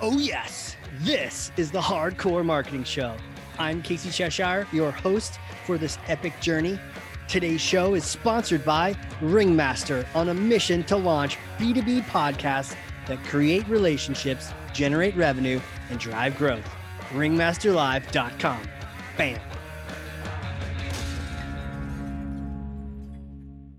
Oh, yes, this is the Hard Corps Marketing Show. I'm Casey Cheshire, your host for this epic journey. Today's show is sponsored by Ringmaster on a mission to launch B2B podcasts that create relationships, generate revenue, and drive growth. Ringmasterlive.com. Bam.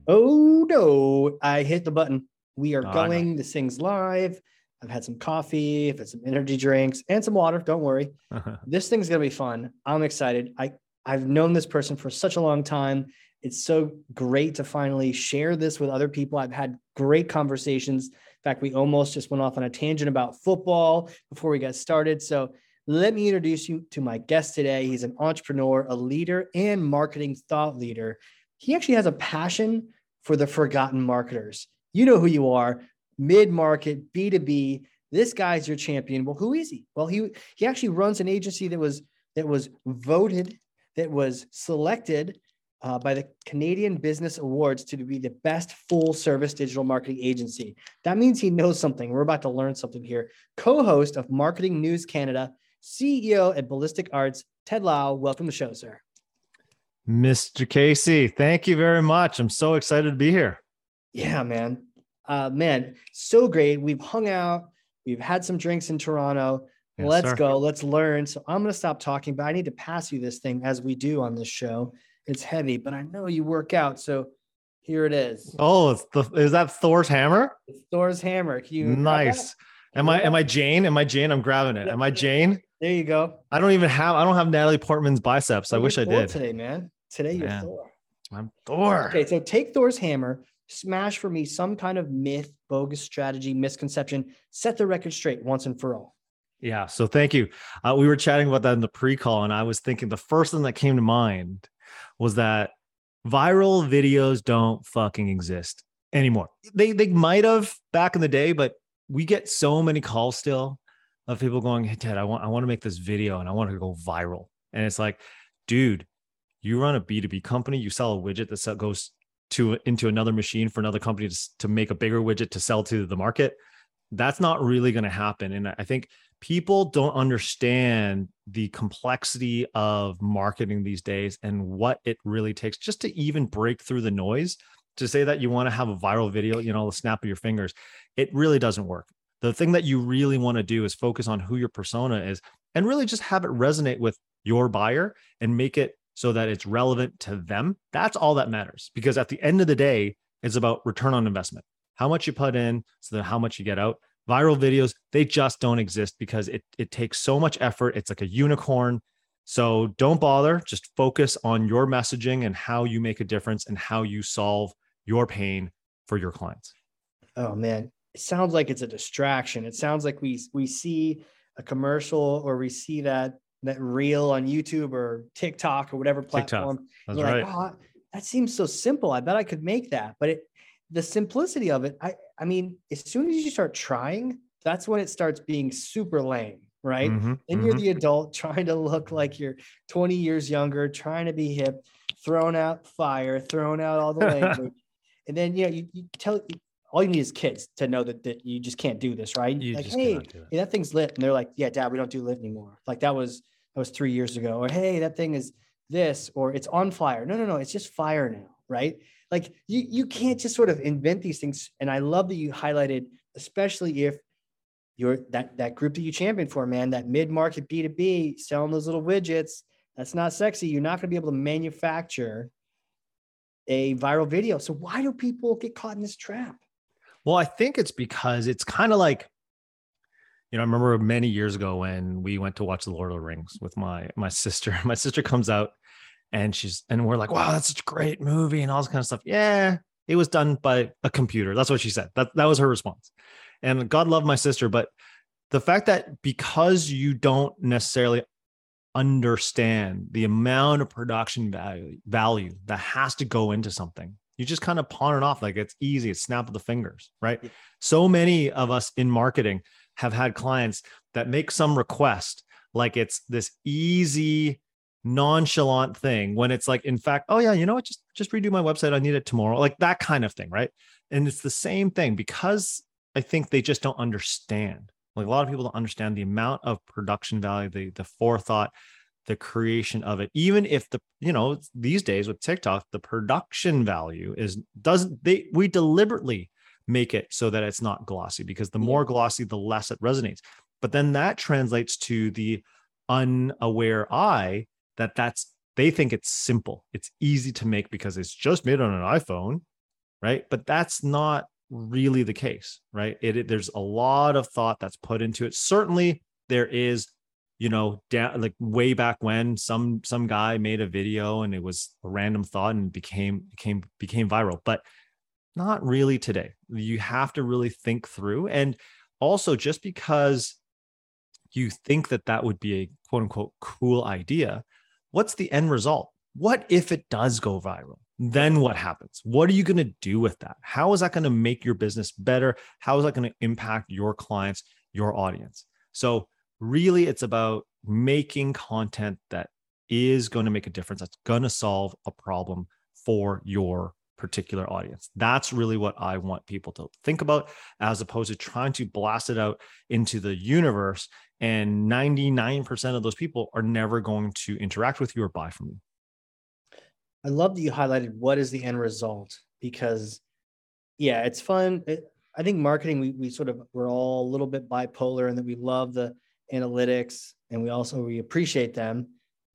Oh no, I hit the button. We are Oh, going. This thing's live. I've had some coffee, I've had some energy drinks, and some water. Don't worry. Uh-huh. This thing's gonna be fun. I'm excited. I I've known this person for such a long time. It's so great to finally share this with other people. I've had great conversations. In fact, we almost just went off on a tangent about football before we got started. So let me introduce you to my guest today. He's an entrepreneur, a leader, and marketing thought leader. He actually has a passion for the forgotten marketers. You know who you are, mid-market, B2B. This guy's your champion. Well, who is he? Well, he he actually runs an agency that was that was voted, that was selected uh, by the Canadian Business Awards to be the best full service digital marketing agency. That means he knows something. We're about to learn something here. Co host of Marketing News Canada, CEO at Ballistic Arts, Ted Lau. Welcome to the show, sir. Mr. Casey, thank you very much. I'm so excited to be here. Yeah, man. Uh, man, so great. We've hung out, we've had some drinks in Toronto. Yes, let's sir. go. Let's learn. So I'm going to stop talking, but I need to pass you this thing as we do on this show. It's heavy, but I know you work out. So here it is. Oh, it's the, is that Thor's hammer? It's Thor's hammer. Can you? Nice. Am I am I Jane? Am I Jane? I'm grabbing it. Am I Jane? There you go. I don't even have I don't have Natalie Portman's biceps. I wish I did. today, man. Today you're Man. Thor. I'm Thor. Okay, so take Thor's hammer, smash for me some kind of myth, bogus strategy, misconception, set the record straight once and for all. Yeah. So thank you. Uh, we were chatting about that in the pre-call, and I was thinking the first thing that came to mind was that viral videos don't fucking exist anymore. They they might have back in the day, but we get so many calls still of people going, "Hey Ted, I want I want to make this video and I want to go viral." And it's like, dude, you run a B2B company, you sell a widget that goes to into another machine for another company to, to make a bigger widget to sell to the market. That's not really going to happen. And I think people don't understand the complexity of marketing these days and what it really takes just to even break through the noise to say that you want to have a viral video, you know, the snap of your fingers. It really doesn't work. The thing that you really want to do is focus on who your persona is and really just have it resonate with your buyer and make it so that it's relevant to them. That's all that matters because at the end of the day, it's about return on investment. How much you put in, so then how much you get out. Viral videos, they just don't exist because it it takes so much effort. It's like a unicorn. So don't bother. Just focus on your messaging and how you make a difference and how you solve your pain for your clients. Oh man, it sounds like it's a distraction. It sounds like we we see a commercial or we see that that reel on YouTube or TikTok or whatever platform. You're right. like, oh, that seems so simple. I bet I could make that. But it the simplicity of it, I I mean, as soon as you start trying, that's when it starts being super lame, right? Mhm, Then you're mhm. the adult trying to look like you're 20 years younger, trying to be hip, throwing out fire, throwing out all the language. and then, you know, you, you tell all you need is kids to know that, that you just can't do this, right? You like, just hey, do it. yeah, that thing's lit. And they're like, yeah, dad, we don't do lit anymore. Like that was, that was three years ago. Or, hey, that thing is this, or it's on fire. No, no, no, it's just fire now, right? Like you, you can't just sort of invent these things. And I love that you highlighted, especially if you're that that group that you champion for, man, that mid-market B2B selling those little widgets. That's not sexy. You're not going to be able to manufacture a viral video. So why do people get caught in this trap? Well, I think it's because it's kind of like, you know, I remember many years ago when we went to watch The Lord of the Rings with my my sister. My sister comes out and she's and we're like, wow, that's such a great movie and all this kind of stuff. Yeah, it was done by a computer. That's what she said. That that was her response. And God love my sister, but the fact that because you don't necessarily understand the amount of production value value that has to go into something you just kind of pawn it off like it's easy it's snap of the fingers right Yeah. so many of us in marketing have had clients that make some request like it's this easy nonchalant thing when it's like in fact oh yeah you know what? Just just redo my website. I need it tomorrow. Like that kind of thing right? And it's the same thing because i think they just don't understand. Like a lot of people don't understand the amount of production value, the the forethought, the creation of it. Even if the you know these days with TikTok, the production value is doesn't they we deliberately make it so that it's not glossy because the more glossy, the less it resonates. But then that translates to the unaware eye that that's they think it's simple, it's easy to make because it's just made on an iPhone, right? But that's not really the case, right? It, it, there's a lot of thought that's put into it. Certainly, there is, you know, down like way back when some some guy made a video and it was a random thought and became became became viral, but not really today. You have to really think through, and also just because you think that that would be a quote unquote cool idea, what's the end result? What if it does go viral? then what happens? What are you going to do with that? How is that going to make your business better? How is that going to impact your clients, your audience? So, really, it's about making content that is going to make a difference, that's going to solve a problem for your particular audience. That's really what I want people to think about, as opposed to trying to blast it out into the universe. And 99% of those people are never going to interact with you or buy from you. I love that you highlighted what is the end result because, yeah, it's fun. It, I think marketing, we, we sort of, we're all a little bit bipolar and that we love the analytics and we also, we appreciate them.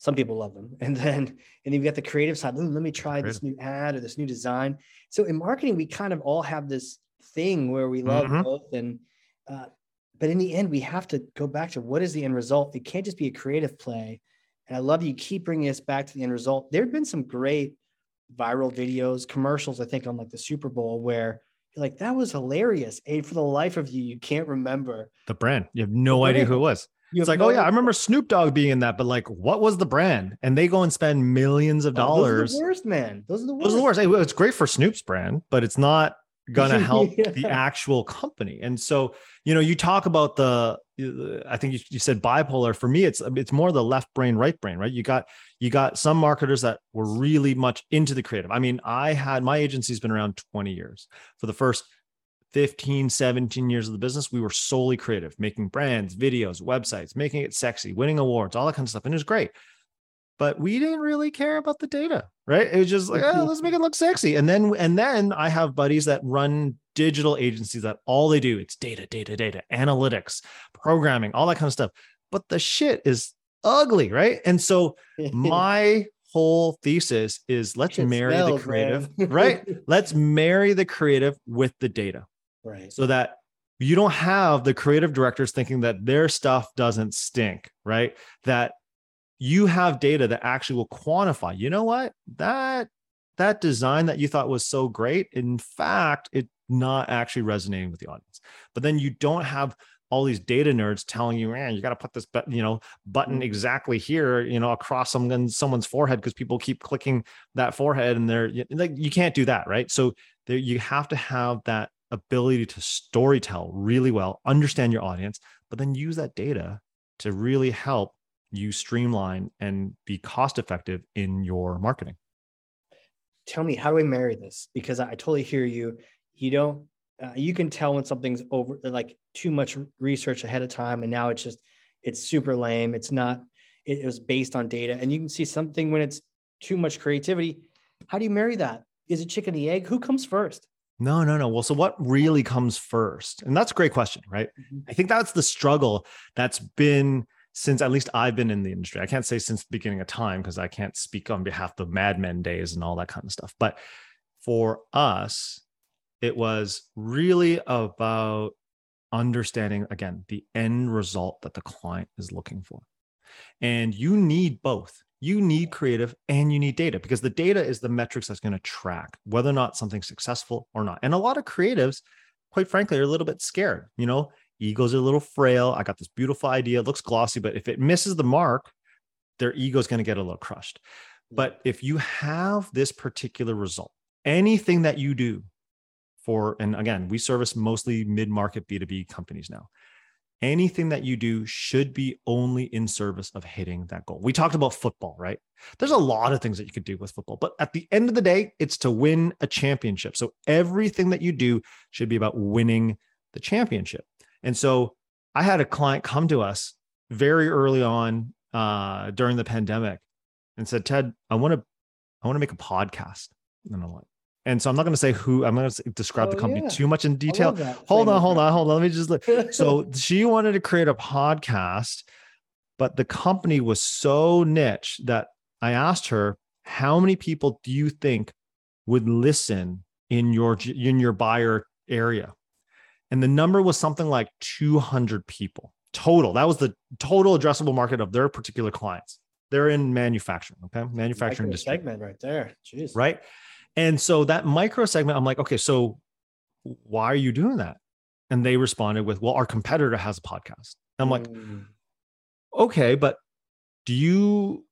Some people love them. And then, and then you've got the creative side. Let me try this new ad or this new design. So in marketing, we kind of all have this thing where we love mm-hmm. both. And, uh, but in the end, we have to go back to what is the end result. It can't just be a creative play and I love you keep bringing us back to the end result. There have been some great viral videos, commercials, I think, on like the Super Bowl where you're like, that was hilarious. And for the life of you, you can't remember the brand. You have no idea who it was. It's like, oh, no oh yeah, I remember Snoop Dogg being in that, but like, what was the brand? And they go and spend millions of dollars. Oh, those are the worst, man. Those are the worst. Those are the worst. It's great for Snoop's brand, but it's not gonna help yeah. the actual company. And so, you know, you talk about the I think you, you said bipolar. For me, it's it's more the left brain, right brain, right? You got you got some marketers that were really much into the creative. I mean, I had my agency's been around 20 years. For the first 15, 17 years of the business, we were solely creative, making brands, videos, websites, making it sexy, winning awards, all that kind of stuff. And it was great but we didn't really care about the data, right? It was just like, oh, let's make it look sexy. And then, and then I have buddies that run digital agencies that all they do it's data, data, data, analytics, programming, all that kind of stuff. But the shit is ugly, right? And so my whole thesis is let's marry the creative, right? Let's marry the creative with the data, right? So that you don't have the creative directors thinking that their stuff doesn't stink, right? That you have data that actually will quantify you know what that that design that you thought was so great in fact it not actually resonating with the audience but then you don't have all these data nerds telling you man you got to put this you know button mm-hmm. exactly here you know across someone's someone's forehead because people keep clicking that forehead and they're like you can't do that right so there you have to have that ability to story tell really well understand your audience but then use that data to really help you streamline and be cost effective in your marketing. Tell me how do we marry this? Because i totally hear you. You don't uh, you can tell when something's over like too much research ahead of time and now it's just it's super lame. It's not it, it was based on data. And you can see something when it's too much creativity. How do you marry that? Is it chicken the egg? Who comes first no, no, no. Well, so what really comes first? And that's a great question, right? Mm-hmm. I think that's the struggle that's been since at least I've been in the industry. I can't say since the beginning of time because I can't speak on behalf of Mad Men days and all that kind of stuff. But for us, it was really about understanding again the end result that the client is looking for. And you need both. You need creative and you need data because the data is the metrics that's going to track whether or not something's successful or not. And a lot of creatives, quite frankly, are a little bit scared. You know, egos are a little frail. I got this beautiful idea. It looks glossy, but if it misses the mark, their ego is going to get a little crushed. But mm. if you have this particular result, anything that you do for, and again, we service mostly mid market B2B companies now. Anything that you do should be only in service of hitting that goal. We talked about football, right? There's a lot of things that you could do with football, but at the end of the day, it's to win a championship. So everything that you do should be about winning the championship. And so I had a client come to us very early on uh, during the pandemic and said, Ted, I want to, I want to make a podcast. And I'm like, and so I'm not going to say who I'm going to describe oh, the company yeah. too much in detail. Hold on, hold on, hold on. Let me just look. so she wanted to create a podcast, but the company was so niche that I asked her, how many people do you think would listen in your in your buyer area? And the number was something like 200 people total. That was the total addressable market of their particular clients. They're in manufacturing, okay? Manufacturing industry. segment right there. Jeez. Right. And so that micro segment, I'm like, okay, so why are you doing that? And they responded with, well, our competitor has a podcast. I'm like, mm. okay, but do you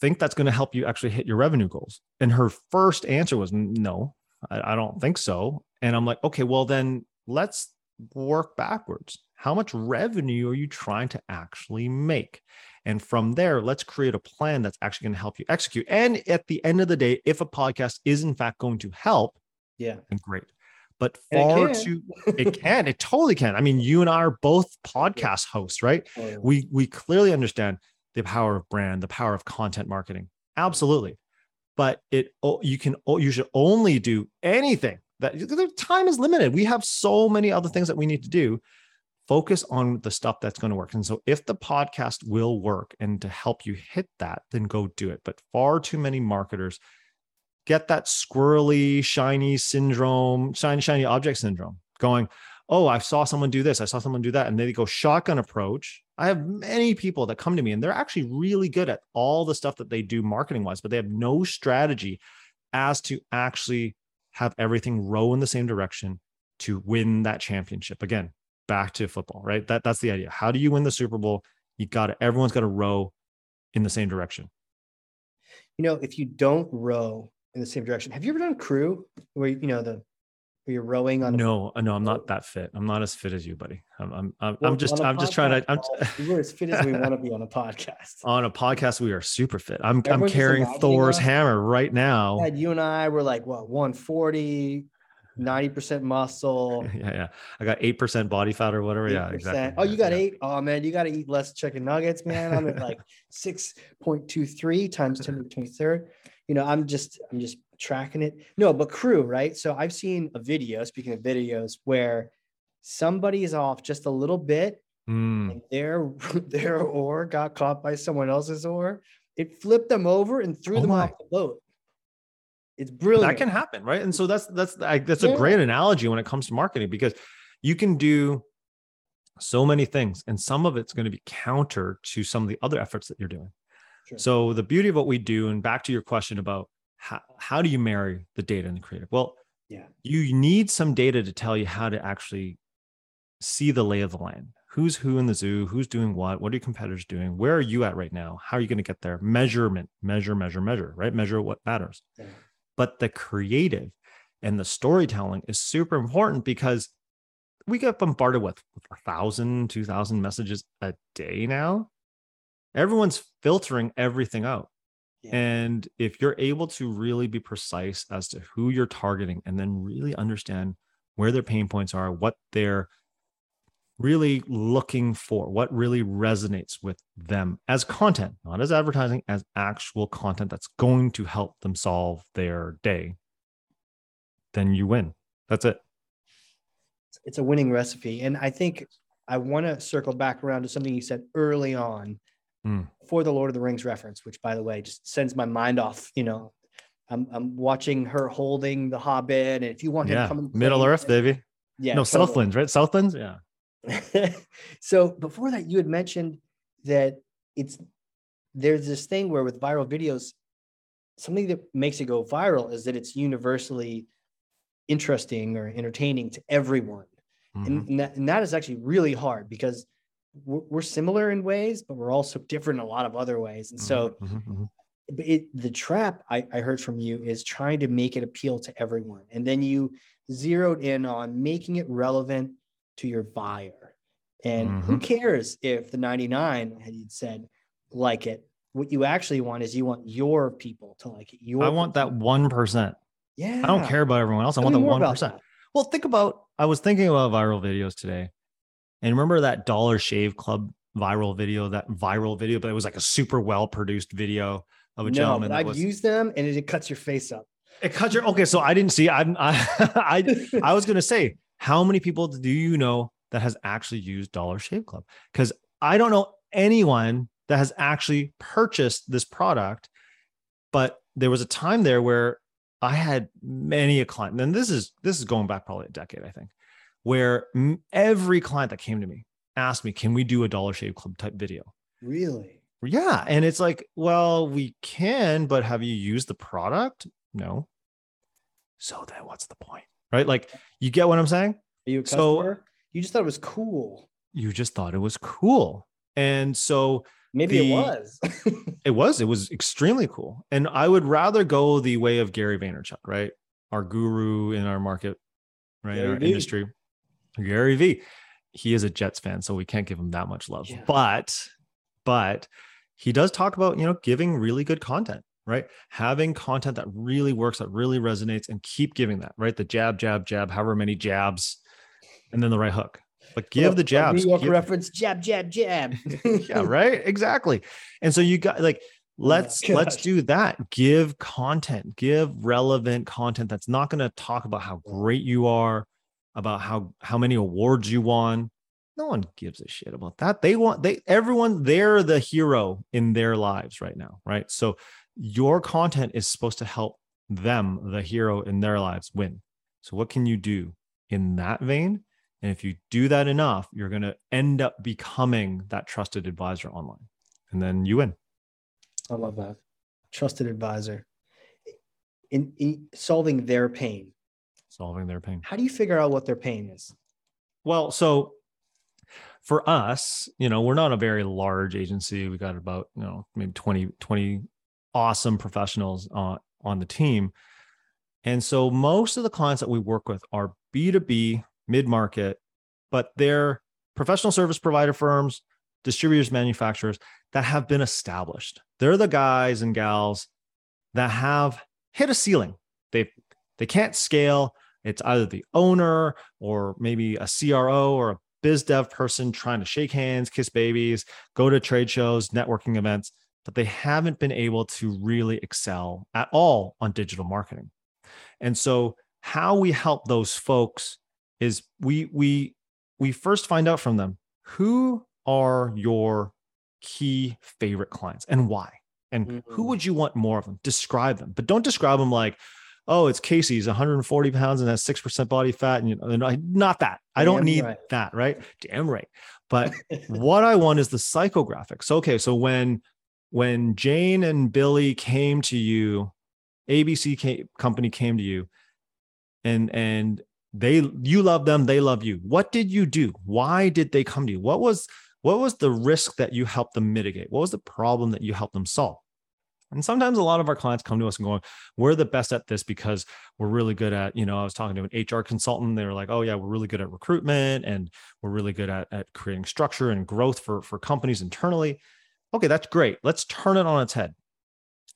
think that's going to help you actually hit your revenue goals? And her first answer was, no, I, I don't think so. And I'm like, okay, well, then let's work backwards. How much revenue are you trying to actually make? And from there, let's create a plan that's actually going to help you execute. And at the end of the day, if a podcast is in fact going to help, yeah, then great. But far it too, it can, it totally can. I mean, you and I are both podcast hosts, right? Oh, yeah. We we clearly understand the power of brand, the power of content marketing. Absolutely. But it you can you should only do anything that time is limited. We have so many other things that we need to do. Focus on the stuff that's going to work. And so, if the podcast will work and to help you hit that, then go do it. But far too many marketers get that squirrely, shiny syndrome, shiny, shiny object syndrome going, oh, I saw someone do this, I saw someone do that. And they go shotgun approach. I have many people that come to me and they're actually really good at all the stuff that they do marketing wise, but they have no strategy as to actually have everything row in the same direction to win that championship. Again, back to football, right? That that's the idea. How do you win the Super Bowl? You got to everyone's got to row in the same direction. You know, if you don't row in the same direction, have you ever done crew where you know the where you're rowing on? No, a, no, I'm not that fit. I'm not as fit as you, buddy. I'm I'm I'm, well, I'm just I'm podcast, just trying to. I'm we're as fit as we want to be on a podcast. on a podcast, we are super fit. I'm Everyone's I'm carrying Thor's us. hammer right now. Yeah, you and I were like what 140, 90% muscle. Yeah, yeah. I got 8% body fat or whatever. 8%. Yeah, exactly. Oh, you got yeah. eight? Oh man, you got to eat less chicken nuggets, man. I'm at like 6.23 times 10 to the 23rd. You know, I'm just I'm just tracking it. No, but crew, right? So I've seen a video, speaking of videos, where somebody is off just a little bit mm. and their their oar got caught by someone else's oar. It flipped them over and threw oh them my. off the boat. It's brilliant. That can happen, right? And so that's that's that's a yeah. great analogy when it comes to marketing because you can do so many things, and some of it's going to be counter to some of the other efforts that you're doing. Sure. So the beauty of what we do, and back to your question about how, how do you marry the data and the creative? Well, yeah, you need some data to tell you how to actually see the lay of the land. Who's who in the zoo? Who's doing what? What are your competitors doing? Where are you at right now? How are you going to get there? Measurement, measure, measure, measure, right? Measure what matters. Yeah but the creative and the storytelling is super important because we get bombarded with a thousand, two thousand messages a day now. Everyone's filtering everything out. Yeah. And if you're able to really be precise as to who you're targeting and then really understand where their pain points are, what they're really looking for, what really resonates with them as content, not as advertising, as actual content that's going to help them solve their day, then you win. That's it. It's a winning recipe. And I think I want to circle back around to something you said early on mm. for the Lord of the Rings reference, which by the way just sends my mind off. You know, I'm I'm watching her holding the Hobbit, and if you want yeah. him coming, Middle Earth, baby. Yeah, no totally. Southlands, right? Southlands, yeah. so before that, you had mentioned that it's there's this thing where with viral videos, something that makes it go viral is that it's universally interesting or entertaining to everyone. Mm-hmm. And, and, that, and that is actually really hard because we're, we're, similar in ways, but we're also different in a lot of other ways. And so mm-hmm. mm-hmm, mm-hmm. it, the trap I, I heard from you is trying to make it appeal to everyone. And then you zeroed in on making it relevant to your buyer. And mm-hmm. who cares if the 99 had said like it? What you actually want is you want your people to like it. Your I want people. that one percent. Yeah. I don't care about everyone else. I Tell want the one percent. Well, think about I was thinking about viral videos today. And remember that Dollar Shave Club viral video, that viral video, but it was like a super well produced video of a no, gentleman. but I've was, used them and it, it cuts your face up. it cuts your okay. So I didn't see. I'm I I I was gonna say, how many people do you know that has actually used Dollar Shave Club? Because I don't know anyone that has actually purchased this product. But there was a time there where I had many a client, and this is this is going back probably a decade, I think, where every client that came to me asked me, "Can we do a Dollar Shave Club type video?" Really? Yeah, and it's like, well, we can, but have you used the product? No. So then, what's the point, right? Like, you get what I'm saying? Are you a So- you just thought it was cool. You just thought it was cool, and so Maybe The- it was. It was. It was extremely cool. And I would rather go the way of Gary Vaynerchuk, right? Our guru in our market, right? in Gary our V. industry. Gary V. He is a Jets fan, so we can't give him that much love. Yeah. But, but he does talk about, you know, giving really good content, right? Having content that really works, that really resonates, and keep giving that, right? The jab, jab, jab, however many jabs, and then the right hook. But give Well, the jabs. New York give- reference, jab, jab, jab. yeah right exactly and so you got like oh let's let's do that give content give relevant content that's not going to talk about how great you are about how how many awards you won no one gives a shit about that they want they everyone they're the hero in their lives right now right so your content is supposed to help them the hero in their lives win so what can you do in that vein and if you do that enough, you're going to end up becoming that trusted advisor online. And then you win. I love that. Trusted advisor. In, in solving their pain. solving their pain. How do you figure out what their pain is? Well, so for us, you know, we're not a very large agency. We got about, you know, maybe 20, 20 awesome professionals on, on the team. And so most of the clients that we work with are B2B, mid market, but they're professional service provider firms, distributors, manufacturers that have been established. They're the guys and gals that have hit a ceiling. They they can't scale. It's either the owner or maybe a CRO or a biz dev person trying to shake hands, kiss babies, go to trade shows, networking events, but they haven't been able to really excel at all on digital marketing. And so how we help those folks is we we we first find out from them who are your key favorite clients and why and who Mhm. would you want more of them describe them but don't describe them like oh it's casey's 140 pounds and has 6% body fat and you know, not that i don't Damn need right. that right damn right but what I want is the psychographics. Okay, so when when Jane and Billy came to you, ABC company came to you, and and they you love them, they love you. What did you do? Why did they come to you? What was what was the risk that you helped them mitigate? What was the problem that you helped them solve? And sometimes a lot of our clients come to us and going, we're the best at this because we're really good at, you know, I was talking to an HR consultant. They were like, oh, yeah, we're really good at recruitment and we're really good at, at creating structure and growth for, for companies internally. Okay, that's great. Let's turn it on its head.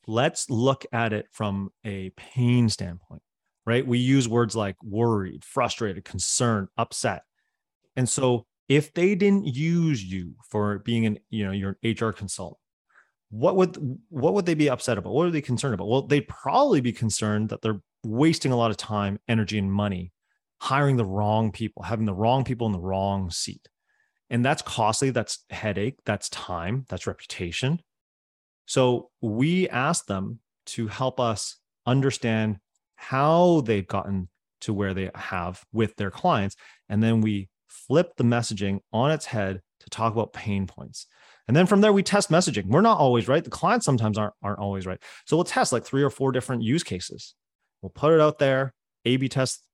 Let's look at it from a pain standpoint, right? We use words like worried, frustrated, concerned, upset. And so if they didn't use you for being an, you know, you're an HR consultant, what would what would they be upset about? What are they concerned about? Well, they'd probably be concerned that they're wasting a lot of time, energy, and money hiring the wrong people, having the wrong people in the wrong seat. And that's costly, that's headache, that's time, that's reputation. So we ask them to help us understand how they've gotten to where they have with their clients. And then we flip the messaging on its head to talk about pain points. And then from there, we test messaging. We're not always right. The clients sometimes aren't, aren't always right. So we'll test like three or four different use cases. We'll put it out there, A B test,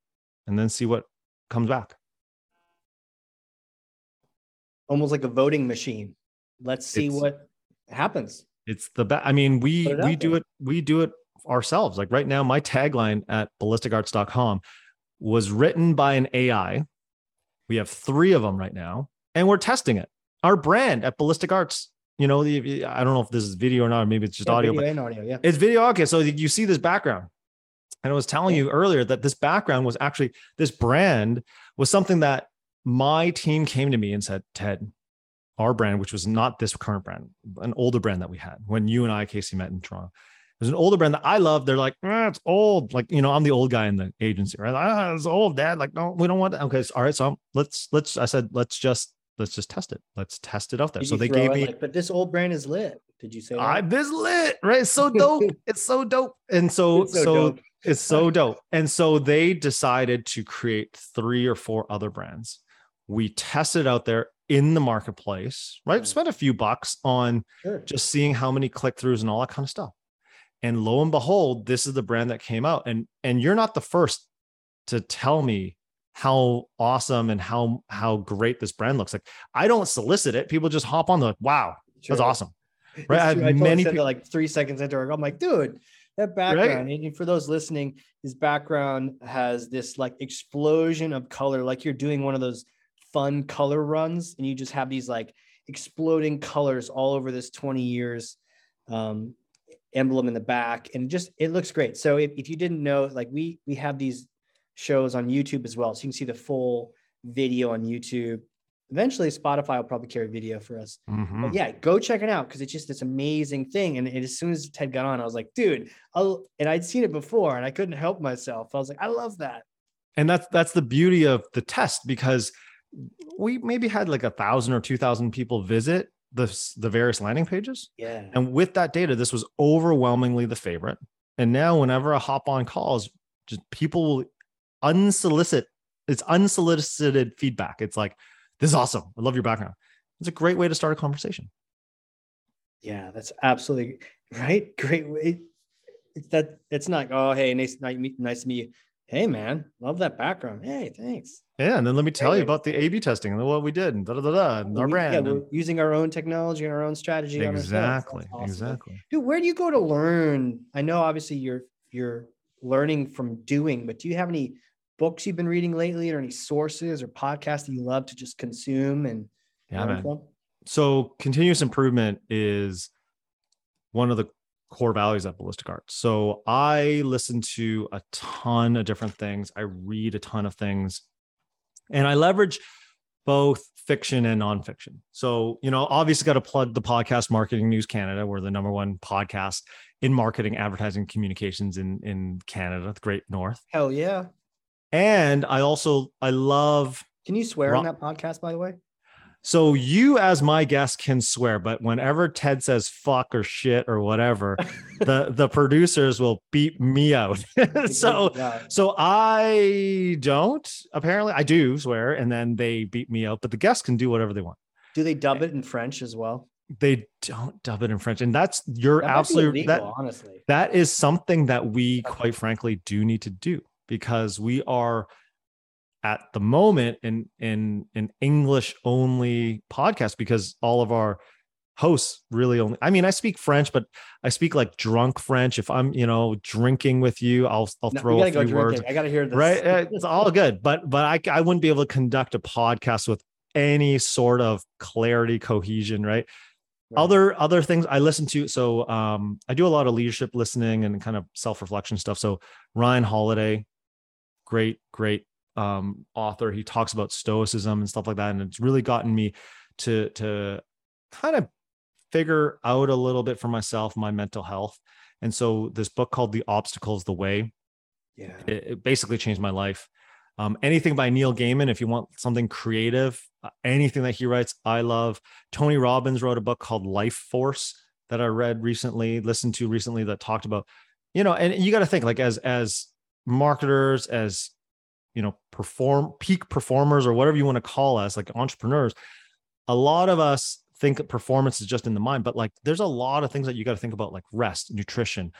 and then see what comes back. Almost like a voting machine. Let's see It's- what happens. It's the best. I mean, we we do there. it, we do it ourselves. Like right now, my tagline at ballisticarts.com was written by an AI. We have three of them right now, and we're testing it. Our brand at Ballistic Arts, you know, the, I don't know if this is video or not, or maybe it's just Yeah, audio, but audio. Yeah. It's video. Okay. So you see this background. And I was telling you earlier that this background was actually, this brand was something that my team came to me and said, Ted, our brand, which was not this current brand, an older brand that we had when you and I, Casey, met in Toronto. It was an older brand that I love. They're like, ah, it's old. Like, you know, I'm the old guy in the agency, right? Ah, it's old, dad. Like, no, we don't want that. Okay. So, all right. So let's, let's, I said, let's just, let's just test it. Let's test it out there. Did so they gave me, like, but this old brand is lit. Did you say? I this lit, right? It's so dope. it's so dope. And so, It's so, dope. it's so dope. And so they decided to create three or four other brands. We tested out there in the marketplace, right? Mm. Right. Spent a few bucks on Sure. just seeing how many click throughs and all that kind of stuff. And lo and behold, this is the brand that came out. And and you're not the first to tell me how awesome and how how great this brand looks like. I don't solicit it. People just hop on the wow, that's awesome. Right, I have. I many said peop- that like three seconds into it. I'm like, dude, that background. And for those listening, his background has this like explosion of color, like you're doing one of those fun color runs, and you just have these like exploding colors all over this 20 years um, emblem in the back, and just it looks great. So if, if you didn't know, like we we have these shows on YouTube as well, so you can see the full video on YouTube. Eventually, Spotify will probably carry video for us. Mhm. But yeah, go check it out because it's just this amazing thing. And, and as soon as Ted got on, I was like, dude, I'll, and I'd seen it before and I couldn't help myself. I was like, I love that. and that's that's the beauty of the test because we maybe had like a thousand or two thousand people visit the the various landing pages Yeah. and with that data this was overwhelmingly the favorite and now whenever a hop on calls just people will unsolicit it's unsolicited feedback it's like this is awesome i love your background it's a great way to start a conversation Yeah, that's absolutely right. Great way. It's that it's not, oh, hey, nice, nice, meet- nice to meet you. Hey, man, love that background. Hey, thanks. yeah and then let me tell you about the a b testing and what we did and da da da, da and our We- brand Yeah, and- we're using our own technology and our own strategy. exactly awesome. exactly Dude, where do you go to learn? I know obviously you're you're learning from doing, but do you have any books you've been reading lately or any sources or podcasts that you love to just consume and yeah man from? so continuous improvement is one of the core values at ballistic arts. So i listen to a ton of different things. I read a ton of things. And i leverage both fiction and nonfiction. So you know obviously got to plug the podcast marketing news canada. We're the number one podcast in marketing advertising communications in in canada the great north. Hell yeah. and i also i love Can you swear Ro- on that podcast, by the way? So you, as my guest, can swear, but whenever Ted says "fuck" or "shit" or whatever, the the producers will beat me out. so so I don't. Apparently, I do swear, and then they beat me out. But the guests can do whatever they want. do they dub eh, it in French as well? They don't dub it in French, and that's you're That absolutely illegal, that honestly. that is something that we quite frankly do need to do because we are at the moment in in an english only podcast because all of our hosts really only i mean i speak french but i speak like drunk french if i'm you know drinking with you i'll i'll No, throw a few go words. I gotta hear this. right it's all good but but I, I wouldn't be able to conduct a podcast with any sort of clarity cohesion right Right. other other things i listen to so um i do a lot of leadership listening and kind of self-reflection stuff so ryan holiday great great um author he talks about stoicism and stuff like that and it's really gotten me to to kind of figure out a little bit for myself my mental health and so this book called the obstacle is the way yeah. it, it basically changed my life. Um, anything by Neil Gaiman, if you want something creative, uh, anything that he writes, I love. Tony Robbins wrote a book called Life Force that I read recently, listened to recently that talked about, you know, and you got to think like as as marketers, as you know, perform peak performers or whatever you want to call us, like entrepreneurs, a lot of us think that performance is just in the mind, but like there's a lot of things that you got to think about, like rest, nutrition,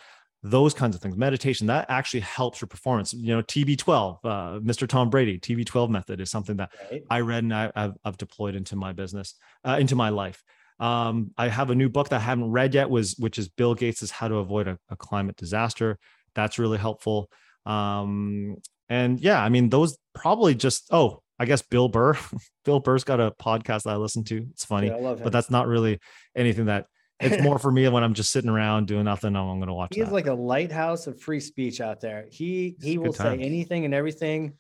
those kinds of things meditation that actually helps your performance. You know tb12 uh, mr tom brady tb12 method is something that Right. i read and I, have I've deployed into my business uh, into my life. Um, i have a new book that i haven't read yet was which is bill gates's how to avoid a, a climate disaster. That's really helpful. Um, and yeah i mean those probably just oh i guess bill burr bill burr's got a podcast that i listen to it's funny Yeah, I love him. but that's not really anything that it's more for me when i'm just sitting around doing nothing i'm going to watch he is like a lighthouse of free speech out there. He he will say anything and everything.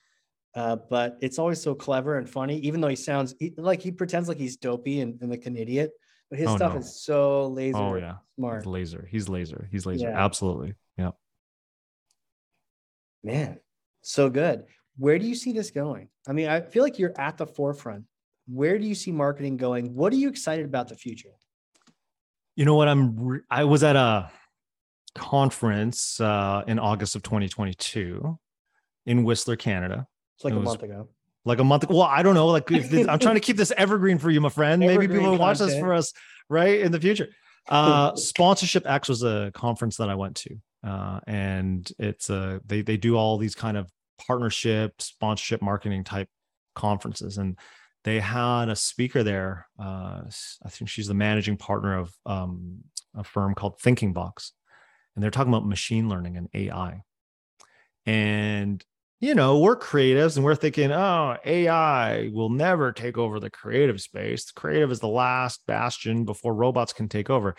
uh, but it's always so clever and funny. Even though he sounds he, like he pretends like he's dopey and, and like an idiot, but his Oh, stuff no. is so laser Oh yeah, smart. he's laser. He's laser. He's laser. Yeah. Absolutely. Yeah. Man, so good. Where do you see this going? I mean, I feel like you're at the forefront. Where do you see marketing going? What are you excited about the future? You know what? I'm. Re- I was at a conference uh, in August of 2022 in Whistler, Canada. It's like It a month ago. Like a month. ago. Well, I don't know. Like this- I'm trying to keep this evergreen for you, my friend. Maybe people will watch this for us right in the future. Uh, Sponsorship X was a conference that I went to, uh, and it's a they they do all these kind of partnership, sponsorship, marketing type conferences, and they had a speaker there. Uh, I think she's the managing partner of um, a firm called Thinking Box, and they're talking about machine learning and AI. And you know, we're creatives and we're thinking, oh, AI will never take over the creative space. Creative is the last bastion before robots can take over.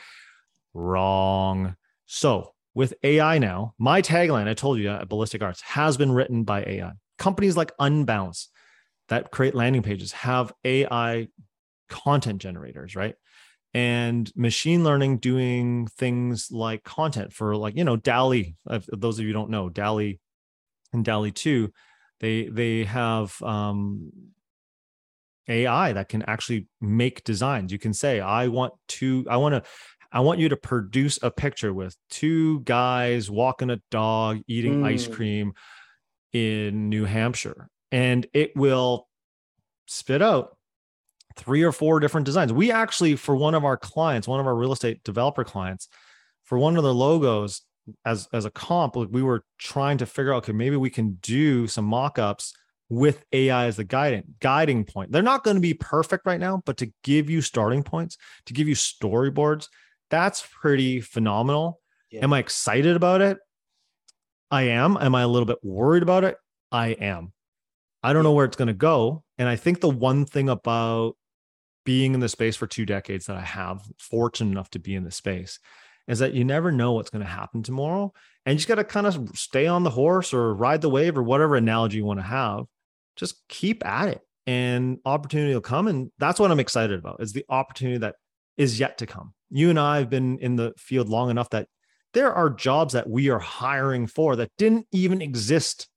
Wrong. So, with AI now, my tagline, I told you at Ballistic Arts, has been written by AI. Companies like Unbounce that create landing pages have AI content generators, right? And machine learning doing things like content for like, you know, DALL-E. Those of you don't know, DALL-E and DALL-E 2, they they have um AI that can actually make designs. You can say, I want to, I want to, I want you to produce a picture with two guys walking a dog, eating ice Mm. cream in New Hampshire. And it will spit out three or four different designs. We actually, for one of our clients, one of our real estate developer clients, for one of their logos, as as a comp, like we were trying to figure out, okay, maybe we can do some mock-ups with AI as the guiding guiding point. They're not going to be perfect right now, but to give you starting points, to give you storyboards, that's pretty phenomenal. Yeah. Am I excited about it? I am. Am I a little bit worried about it? I am. I don't know where it's going to go. And I think the one thing about being in the space for two decades that I have, fortunate enough to be in the space, is that you never know what's going to happen tomorrow. And you just got to kind of stay on the horse or ride the wave or whatever analogy you want to have. Just keep at it and opportunity will come. And that's what I'm excited about is the opportunity that is yet to come. You and I have been in the field long enough that there are jobs that we are hiring for that didn't even exist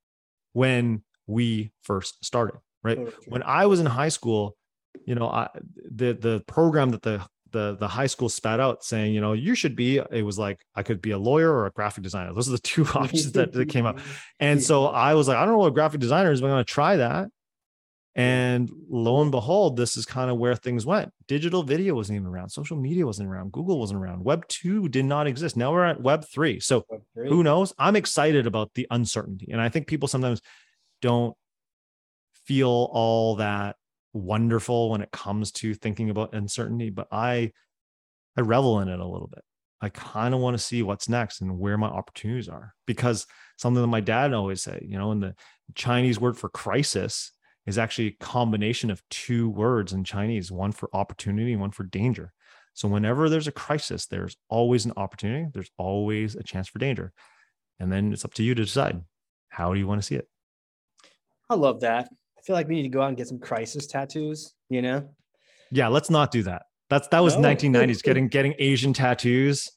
when we first started, right? True. when I was in high school, you know, I, the the program that the the the high school spat out saying, you know, you should be. It was like I could be a lawyer or a graphic designer. Those are the two options that, that came up. And so I was like, I don't know what a graphic designer is, but I'm going to try that. And lo and behold, this is kind of where things went. Digital video wasn't even around. Social media wasn't around. Google wasn't around. Web two did not exist. Now we're at Web three. So who knows? I'm excited about the uncertainty. And I think people sometimes don't feel all that wonderful when it comes to thinking about uncertainty, but I I revel in it a little bit. I kind of want to see what's next and where my opportunities are because something that my dad always say, you know, in the Chinese word for crisis is actually a combination of two words in Chinese, one for opportunity one for danger. So whenever there's a crisis, there's always an opportunity, there's always a chance for danger. And then it's up to you to decide how do you want to see it? I love that. I feel like we need to go out and get some crisis tattoos, you know? Yeah, let's not do that. That's that was No. 1990s getting getting Asian tattoos,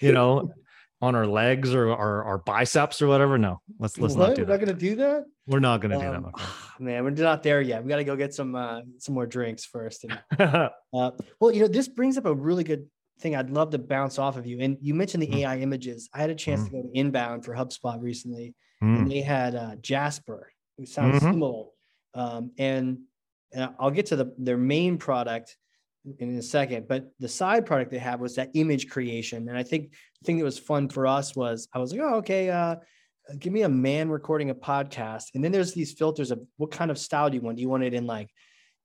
you know, on our legs or our, our biceps or whatever. No, let's let's What? not do We're not that. gonna do that? We're not gonna do Um, that. my man, we're not there yet. We gotta go get some uh some more drinks first. And uh well, you know, this brings up a really good thing I'd love to bounce off of you. And you mentioned the Mm. AI images. I had a chance Mm. to go to inbound for HubSpot recently, Mm, and they had uh Jasper, who sounds Mhm. similar. Um, and, and I'll get to the their main product in a second, but the side product they have was that image creation. And I think the thing that was fun for us was I was like, oh, okay, uh, give me a man recording a podcast. And then there's these filters of what kind of style do you want? Do you want it in like,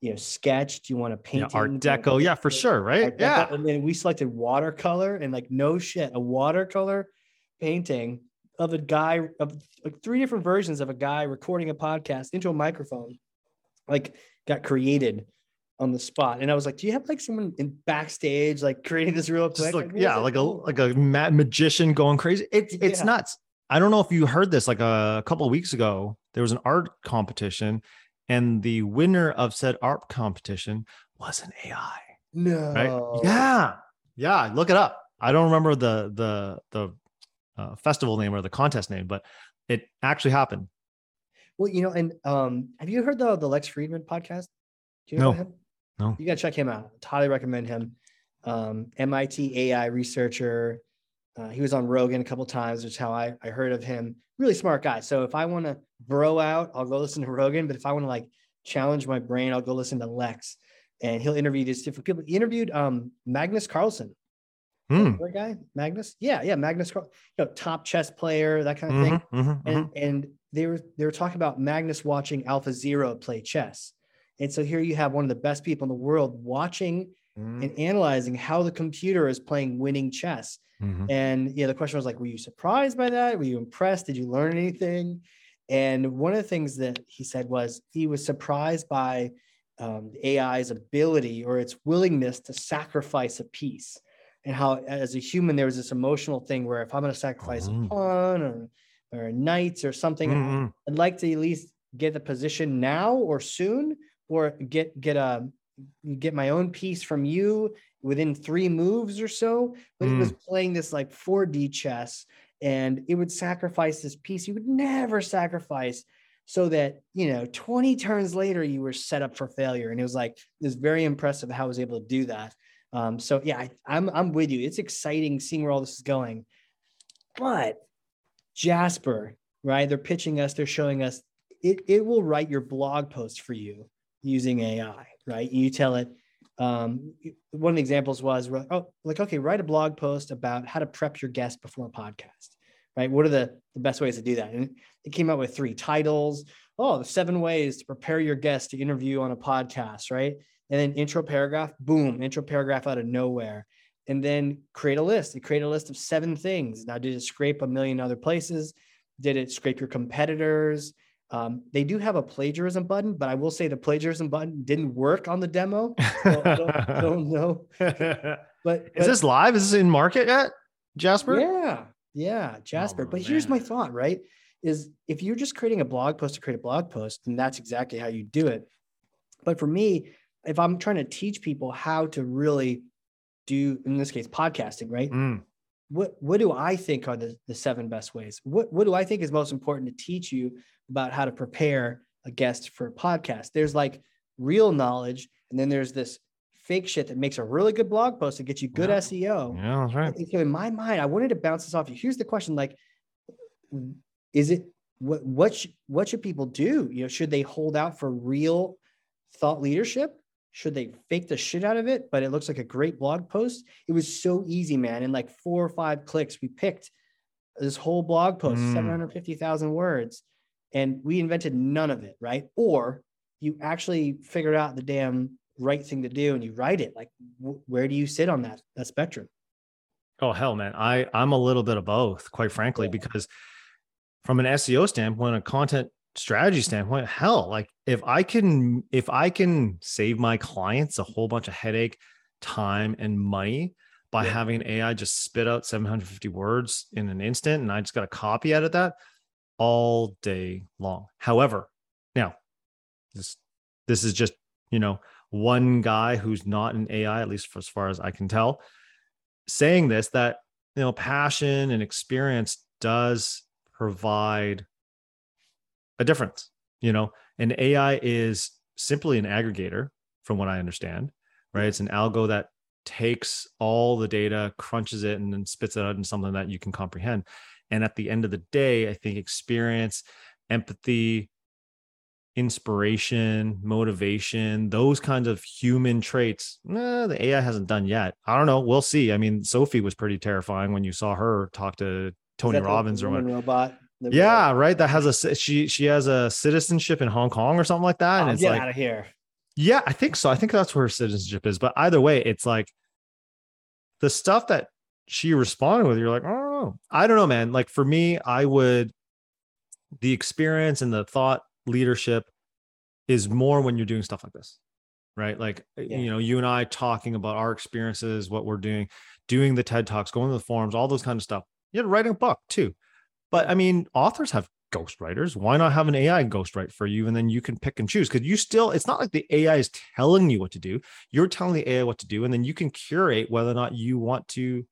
you know, sketch? Do you want a yeah, paint? Art Deco. Yeah, for sure. Right. Yeah. And then we selected watercolor and like no shit, a watercolor painting of a guy of like three different versions of a guy recording a podcast into a microphone, like got created on the spot. And I was like, do you have like someone in backstage like creating this real quick? Just like yeah, like a like a mad magician going crazy. It's it's Yeah. nuts. I don't know if you heard this like a, a couple of weeks ago. There was an art competition, and the winner of said art competition was an AI. No. Right? Yeah, yeah. Look it up. I don't remember the the the uh, festival name or the contest name, but it actually happened. Well, you know, and um, have you heard the the Lex Fridman podcast? Do you know no. him? No. You gotta check him out. highly recommend him. Um, MIT AI researcher. Uh, he was on Rogan a couple times, which is how I, I heard of him. Really smart guy. So if I want to bro out, I'll go listen to Rogan. But if I want to like challenge my brain, I'll go listen to Lex. And he'll interview these different people. He interviewed um, Magnus Carlsen. Hmm. guy, Magnus. Yeah, yeah, Magnus. You know, top chess player, that kind of thing. Mm-hmm, mm-hmm, and mm-hmm. and they were they were talking about Magnus watching Alpha Zero play chess. And so here you have one of the best people in the world watching mm. and analyzing how the computer is playing winning chess. Mm-hmm. And yeah, the question was like, were you surprised by that? Were you impressed? Did you learn anything? And one of the things that he said was he was surprised by um, AI's ability or its willingness to sacrifice a piece. And how, as a human, there was this emotional thing where if I'm going to sacrifice mm-hmm. a pawn or, or knights or something, mm-hmm. I'd like to at least get the position now or soon, or get get a get my own piece from you within three moves or so. But mm. he was playing this like 4D chess and it would sacrifice this piece. You would never sacrifice so that, you know, 20 turns later, you were set up for failure. And it was like, it was very impressive how I was able to do that. Um, so yeah, I, I'm, I'm with you. It's exciting seeing where all this is going. But Jasper, right? They're pitching us, they're showing us it, it will write your blog post for you using AI, right? You tell it. Um, one of the examples was, oh, like, okay, write a blog post about how to prep your guest before a podcast, right? What are the, the best ways to do that? And it came out with three titles. Oh, the seven ways to prepare your guest to interview on a podcast, right? And then intro paragraph, boom, intro paragraph out of nowhere. And then create a list. You create a list of seven things. Now, did it scrape a million other places? Did it scrape your competitors? Um, they do have a plagiarism button, but I will say the plagiarism button didn't work on the demo. So I don't, don't know. But, is this live? Is this in market yet, Jasper? Yeah, yeah, Jasper. Oh, but man. here's my thought, right? Is if you're just creating a blog post to create a blog post, then that's exactly how you do it. But for me, if I'm trying to teach people how to really do, in this case, podcasting, right? Mm. What what do I think are the, the seven best ways? What what do I think is most important to teach you about how to prepare a guest for a podcast. There's like real knowledge, and then there's this fake shit that makes a really good blog post to get you good yeah. SEO. Yeah, that's right. So in my mind, I wanted to bounce this off you. Here's the question: like, is it what what sh- what should people do? You know, should they hold out for real thought leadership? Should they fake the shit out of it? But it looks like a great blog post. It was so easy, man. In like four or five clicks, we picked this whole blog post, mm. 750,000 words and we invented none of it, right? Or you actually figured out the damn right thing to do and you write it. Like, wh- where do you sit on that that spectrum? Oh hell, man, I I'm a little bit of both, quite frankly, yeah. because from an SEO standpoint, a content strategy standpoint, hell, like if I can if I can save my clients a whole bunch of headache, time, and money by yeah. having AI just spit out 750 words in an instant, and I just got a copy out of that all day long. However, now this this is just you know one guy who's not an AI, at least for as far as I can tell, saying this that you know passion and experience does provide a difference. You know, and AI is simply an aggregator, from what I understand. Right, it's an algo that takes all the data, crunches it, and then spits it out in something that you can comprehend. And at the end of the day, I think experience, empathy, inspiration, motivation, those kinds of human traits, the AI hasn't done yet. I don't know. We'll see. I mean, Sophie was pretty terrifying when you saw her talk to Tony Robbins or what robot. Yeah, right. That has a she she has a citizenship in Hong Kong or something like that. And oh, it's like out of here. Yeah, I think so. I think that's where her citizenship is. But either way, it's like the stuff that she responded with, you're like, oh, I don't know, man. Like for me, I would, the experience and the thought leadership is more when you're doing stuff like this, right? Like, eh, yeah. you know, you and I talking about our experiences, what we're doing, doing the TED Talks, going to the forums, all those kind of stuff. Yeah, writing a book too. But I mean, authors have ghostwriters. Why not have an AI ghostwrite for you? And then you can pick and choose because you still, it's not like the AI is telling you what to do. You're telling the AI what to do. And then you can curate whether or not you want to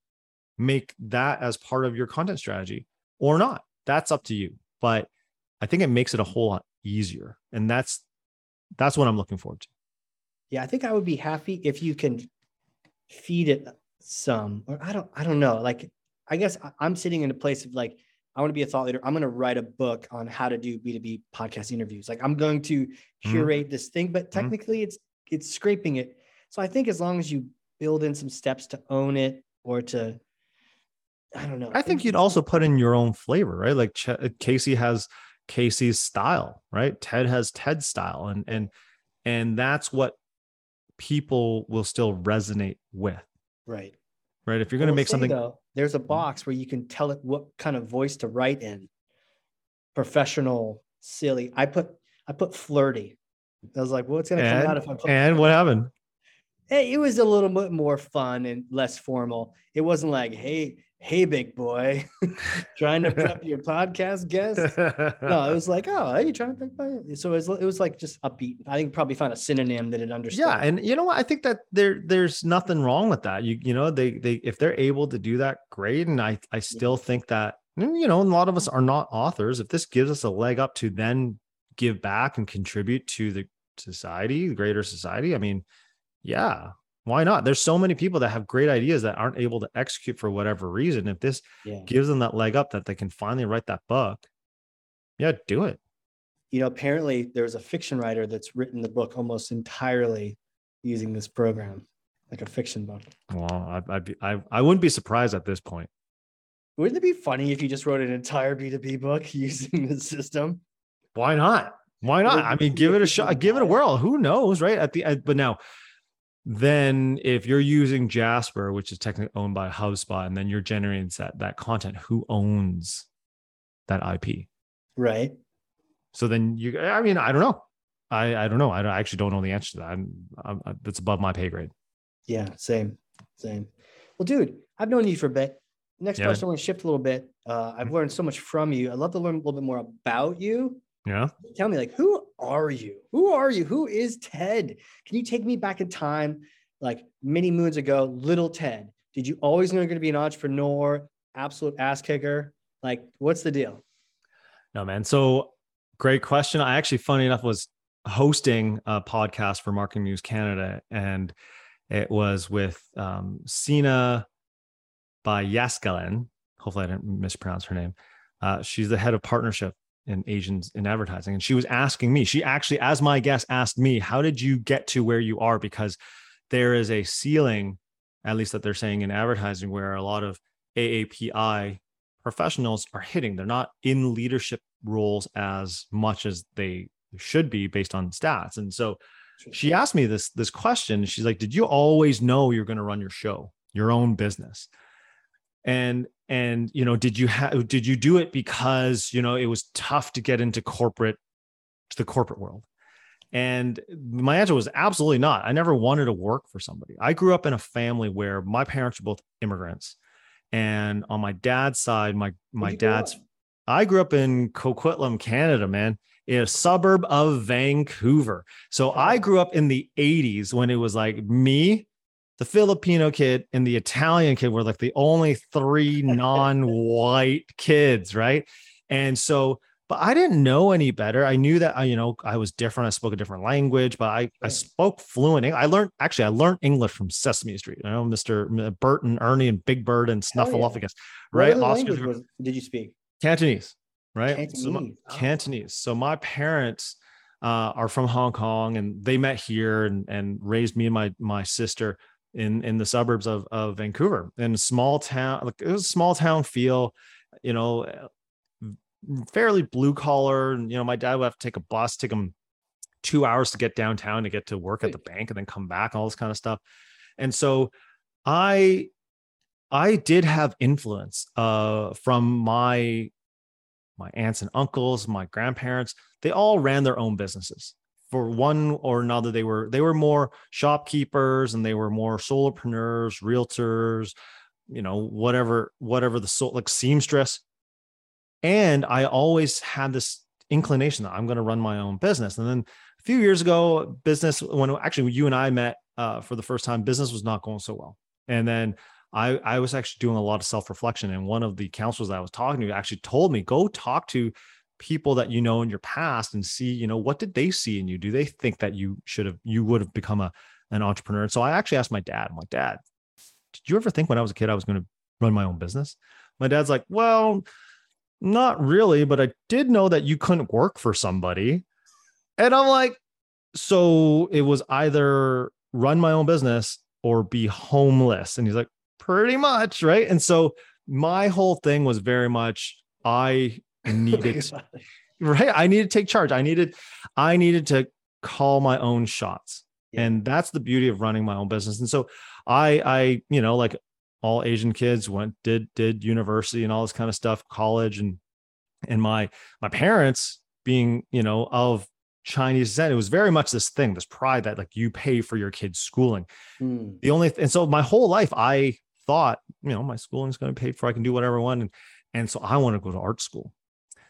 make that as part of your content strategy or not. That's up to you. But I think it makes it a whole lot easier. And that's that's what I'm looking forward to. Yeah, I think I would be happy if you can feed it some, or I don't, I don't know. Like, I guess I'm sitting in a place of like, I want to be a thought leader. I'm going to write a book on how to do B2B podcast interviews. Like, I'm going to mm-hmm. curate mm-hmm. this thing, but mm-hmm. technically, mm-hmm. it's it's scraping it. So I think as long as you build in some steps to own it or to, I don't know. I think you'd also put in your own flavor, right? Like Ch- Casey has Casey's style, right? Ted has Ted's style, and and and that's what people will still resonate with. Right. Right. If you're going to make something, though, there's a mm-hmm. box where you can tell it what kind of voice to write in. Professional, silly. I put I put flirty. I was like, what's going to come out if I put? And what happened? It was a little bit more fun and less formal. It wasn't like, hey, hey big boy trying to prep your podcast guest? No it was like oh are you trying to prep my so it was, it was like just upbeat. I think probably find a synonym that it understood. Yeah and you know what? I think that there there's nothing wrong with that. You you know they they if they're able to do that great. And i i still think that you know a lot of us are not authors. If this gives us a leg up to then give back and contribute to the society the greater society i mean yeah why not? There's so many people that have great ideas that aren't able to execute for whatever reason. If this yeah. gives them that leg up that they can finally write that book, yeah, do it. You know, apparently there's a fiction writer that's written the book almost entirely using this program, like a fiction book. Well, I, I'd be, I, I wouldn't be surprised at this point. Wouldn't it be funny if you just wrote an entire B2B book using the system? Why not? Why not? I mean, give it a shot, give it a whirl. Who knows, right? At the end, but now then if you're using Jasper, which is technically owned by HubSpot, and then you're generating that that content, who owns that IP? Right. So then you, I mean, I don't know. I I don't know. I, don't, I actually don't know the answer to that. I'm, I'm, that's above my pay grade. Yeah, same, same. Well, dude, I've known you for a bit. Next yeah. question, I want to shift a little bit. Uh, I've mm-hmm. learned so much from you. I'd love to learn a little bit more about you. Yeah. Tell me, like, who are you? Who are you? Who is Ted? Can you take me back in time, like many moons ago, little Ted? Did you always know you're going to be an entrepreneur, absolute ass kicker? Like, what's the deal? No, man. So great question. I actually, funny enough, was hosting a podcast for Marketing News Canada, and it was with um, Sina by Yaskalen. Hopefully, I didn't mispronounce her name. Uh, she's the head of partnership in Asians in advertising. And she was asking me, she actually, as my guest, asked me, How did you get to where you are? Because there is a ceiling, at least that they're saying in advertising, where a lot of AAPI professionals are hitting. They're not in leadership roles as much as they should be based on stats. And so she asked me this this question. She's like, "Did you always know you're going to run your show, your own business?" And and you know did you have did you do it because you know it was tough to get into corporate to the corporate world? And my answer was absolutely not. I never wanted to work for somebody. I grew up in a family where my parents were both immigrants. And on my dad's side my my dad's i grew up in coquitlam canada man in a suburb of vancouver. So i grew up in the 80s when it was like me the Filipino kid and the Italian kid were like the only three non-white kids, right? And so, but I didn't know any better. I knew that I, you know, I was different. I spoke a different language, but I, I spoke fluent. I learned actually, I learned English from Sesame Street. You know, Mr. Bert and Ernie and Big Bird and Snuffleupagus, yeah. right? language was, did you speak? Cantonese, right? Cantonese. So my, oh. Cantonese. So my parents uh, are from Hong Kong and they met here and, and raised me and my my sister in in the suburbs of of Vancouver. In a small town like it was a small town feel you know fairly blue collar. You know my dad would have to take a bus take him 2 hours to get downtown to get to work at the bank and then come back all this kind of stuff. And so i i did have influence uh from my my aunts and uncles my grandparents. They all ran their own businesses for one or another they were they were more shopkeepers and they were more solopreneurs realtors you know whatever whatever the soul like seamstress And I always had this inclination that I'm going to run my own business. And then a few years ago, business, when actually you and I met uh, for the first time, business was not going so well. And then I, I was actually doing a lot of self reflection. And one of the counselors that I was talking to actually told me, go talk to people that you know in your past and see, you know, what did they see in you? Do they think that you should have, you would have become a, an entrepreneur? And so I actually asked my dad, I'm like, Dad, did you ever think when I was a kid I was going to run my own business? My dad's like, Well, not really, but I did know that you couldn't work for somebody. And I'm like, So it was either run my own business or be homeless. And he's like, Pretty much. Right. And so my whole thing was very much, I needed, right. I needed to take charge. I needed, I needed to call my own shots. Yeah. And that's the beauty of running my own business. And so I, I, you know, like all Asian kids went, did, did university and all this kind of stuff, college and, and my, my parents being, you know, of Chinese descent, it was very much this thing, this pride that like you pay for your kids' schooling. Mm. The only, th- and so my whole life, I thought, you know, my schooling is going to pay for, I can do whatever I want. And, and so I want to go to art school.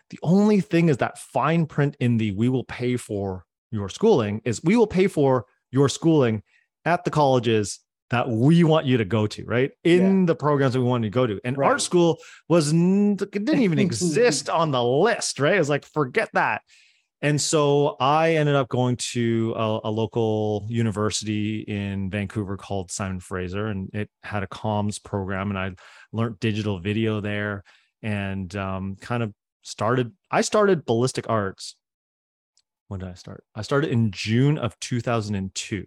The only thing is that fine print in the we will pay for your schooling is we will pay for your schooling at the colleges that we want you to go to, right? In yeah. the programs that we want you to go to. And right. art school was it didn't even exist on the list, right? It was like, forget that. And so I ended up going to a, a, local university in Vancouver called Simon Fraser, and it had a comms program, and I learned digital video there, and um, kind of started. I started ballistic arts when did I start? I started in June of 2002.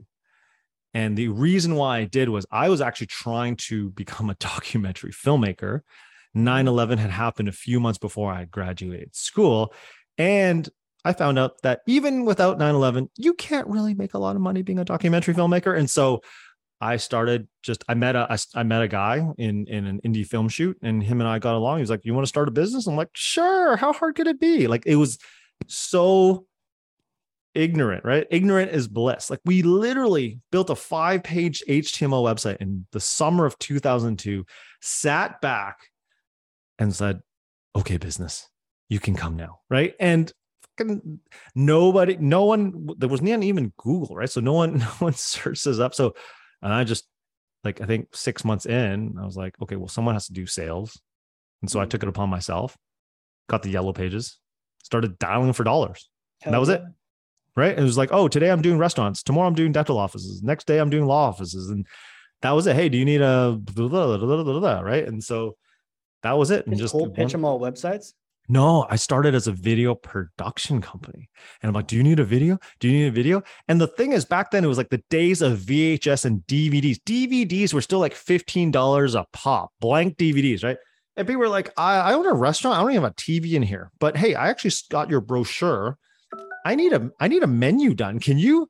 And the reason why I did was I was actually trying to become a documentary filmmaker. 9 11 had happened a few months before I graduated school. And I found out that even without 9 11, you can't really make a lot of money being a documentary filmmaker. And so I started just, I met a, I, I met a guy in, in an indie film shoot and him and I got along. He was like, You want to start a business? I'm like, Sure. How hard could it be? Like, it was so ignorant, right? Ignorant is bliss. Like we literally built a five page HTML website in the summer of 2002, sat back and said, okay, business, you can come now, right? And nobody, no one, there was not even Google, right? So no one, no one searches up. So and I just like, I think six months in, I was like, okay, well, someone has to do sales. And so I mm. took it upon myself, got the yellow pages, started dialing for dollars. and that was it right? it was like, oh, today I'm doing restaurants. Tomorrow I'm doing dental offices. Next day I'm doing law offices. And that was it. Hey, do you need a blah, blah, blah, right? And so that was it. And just cold pitch them all websites. No, I started as a video production company. And I'm like, do you need a video? Do you need a video? And the thing is, back then it was like the days of VHS and DVDs. DVDs were still like $15 a pop, blank DVDs, right? And people were like, I, I own a restaurant. I don't even have a TV in here. But hey, I actually got your brochure I need a I need a menu done. Can you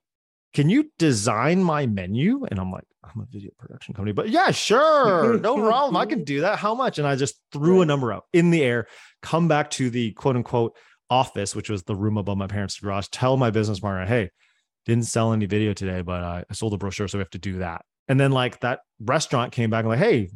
can you design my menu? And I'm like, I'm a video production company, but yeah, sure, no problem. I can do that. How much? And I just threw a number out in the air, come back to the quote unquote office, which was the room above my parents' garage, tell my business partner, hey, didn't sell any video today, but I, I sold a brochure, so we have to do that. And then like that restaurant came back and like, hey,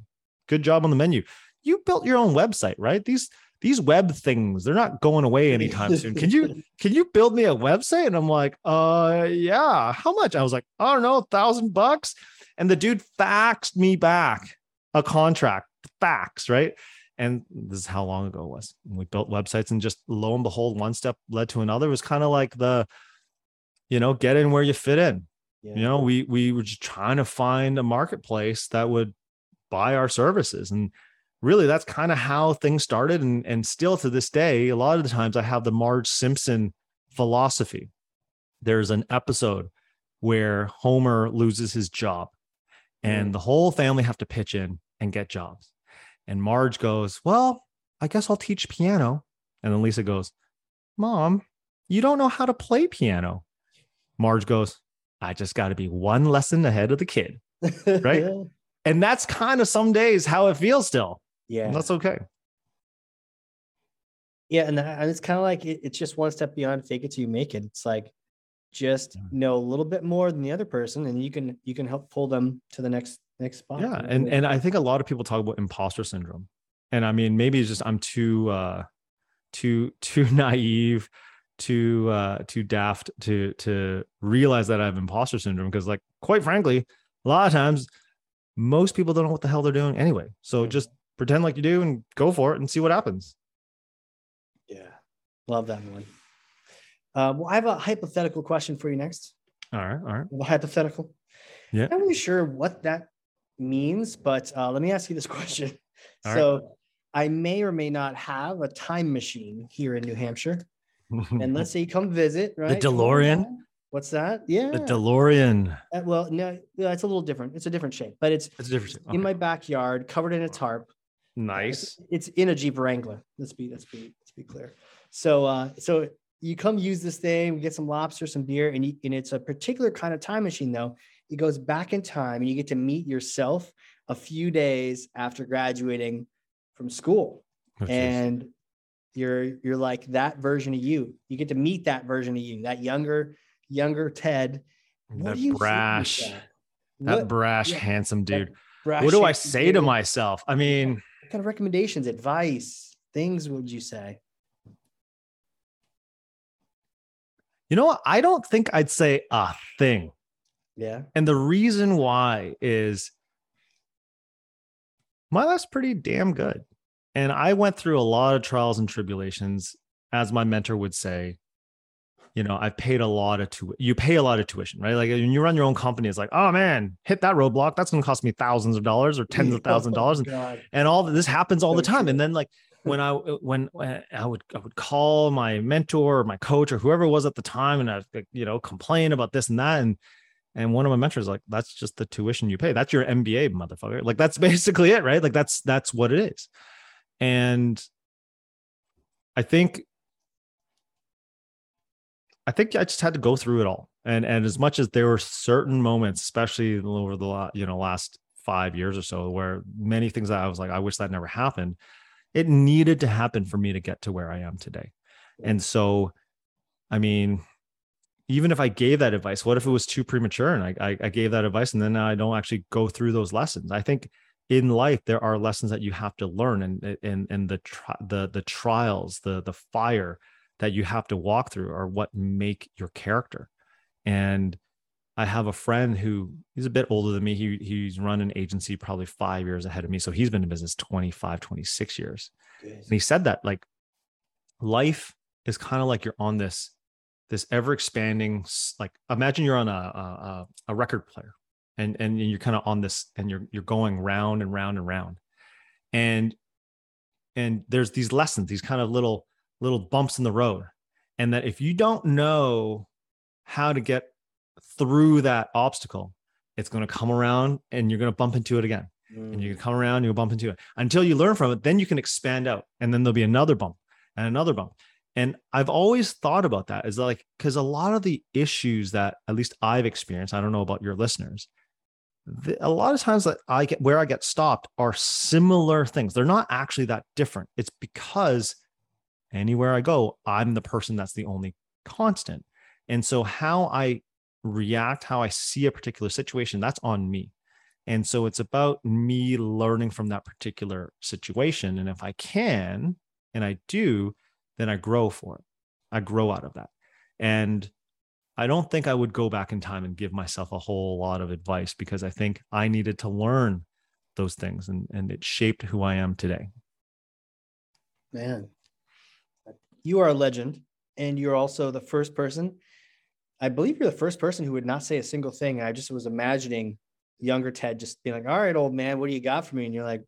good job on the menu. You built your own website, right? These these web things they're not going away anytime soon. Can you can you build me a website? And i'm like uh yeah how much? I was like i don't know a thousand bucks? And the dude faxed me back a contract fax right? And this is how long ago it was. We built websites and just lo and behold one step led to another. It was kind of like the you know get in where you fit in. Yeah. you know we we were just trying to find a marketplace that would buy our services. And really that's kind of how things started and and still to this day a lot of the times i have the marge simpson philosophy. There's an episode where homer loses his job and mm. the whole family have to pitch in and get jobs. And marge goes well i guess i'll teach piano. And then lisa goes mom you don't know how to play piano. Marge goes i just got to be one lesson ahead of the kid. Right? And that's kind of some days how it feels still yeah. And that's okay. Yeah. And, that, and it's kind of like it, it's just one step beyond fake it till you make it. It's like just know a little bit more than the other person and you can you can help pull them to the next next spot. Yeah. And and I think a lot of people talk about imposter syndrome. And I mean, maybe it's just I'm too uh too too naive, too uh too daft to to realize that I have imposter syndrome because like quite frankly, a lot of times most people don't know what the hell they're doing anyway. So just pretend like you do and go for it and see what happens. Yeah. Love that one. Uh, well, I have a hypothetical question for you next. All right, all right. A hypothetical. Yeah. I'm not really sure what that means, but uh, let me ask you this question. All right. so, I may or may not have a time machine here in New Hampshire, and let's say you come visit, right? On DeLorean? What's that? Yeah. the DeLorean. Uh, well, no, it's a little different. It's a different shape, but it's It's a different. shape. in my backyard, covered in a tarp. Nice. It's in a Jeep Wrangler. Let's be let's be let's be clear. So uh so you come use this thing, we get some lobster, some beer, and you, and it's a particular kind of time machine though. It goes back in time and you get to meet yourself a few days after graduating from school. Oh, and you're you're like that version of you. You get to meet that version of you, that younger, younger Ted. What that do you brash, that? that brash, yeah, handsome dude. brash What do I say to myself? I mean, kind of recommendations, advice, things would you say? you know what? I don't think I'd say a thing. Yeah. And the reason why is my life's pretty damn good. And I went through a lot of trials and tribulations, as my mentor would say. You know, I've paid a lot of tu- you pay a lot of tuition, right? Like when you run your own company, it's like, oh man, hit that roadblock. That's gonna cost me thousands of dollars or tens of thousands of dollars. And, and all this happens all the time. And then like when I when, when I would I would call my mentor or my coach or whoever it was at the time, and I you know complain about this and that, and and one of my mentors like, that's just the tuition you pay. That's your MBA, motherfucker. Like that's basically it, right? Like that's that's what it is. And I think I think I just had to go through it all. And and as much as there were certain moments, especially over the you know last five years or so, where many things that I was like, I wish that never happened. It needed to happen for me to get to where I am today. And so, I mean, even if I gave that advice, what if it was too premature and I, I, I gave that advice and then I don't actually go through those lessons? I think in life there are lessons that you have to learn and and and the tri- the the trials, the the fire that you have to walk through are what make your character. And I have a friend who he's a bit older than me. He he's run an agency probably five years ahead of me. So he's been in business 25, 26 years. And he said that like life is kind of like you're on this this ever expanding like imagine you're on a a, a record player and and you're kind of on this and you're you're going round and round and round and and there's these lessons these kind of little little bumps in the road and that if you don't know how to get through that obstacle it's going to come around and you're going to bump into it again and you can come around, you'll bump into it until you learn from it. Then you can expand out, and then there'll be another bump and another bump. And I've always thought about that is like because a lot of the issues that at least I've experienced, I don't know about your listeners, the, a lot of times that I get where I get stopped are similar things. They're not actually that different. It's because anywhere I go, I'm the person that's the only constant. And so how I react, how I see a particular situation, that's on me. And so it's about me learning from that particular situation. And if I can, and I do, then I grow for it. I grow out of that. And I don't think I would go back in time and give myself a whole lot of advice because I think I needed to learn those things and, and it shaped who I am today. Man, you are a legend, and you're also the first person. I believe you're the first person who would not say a single thing. I just was imagining younger Ted just being like, "All right, old man, what do you got for me?" And you're like,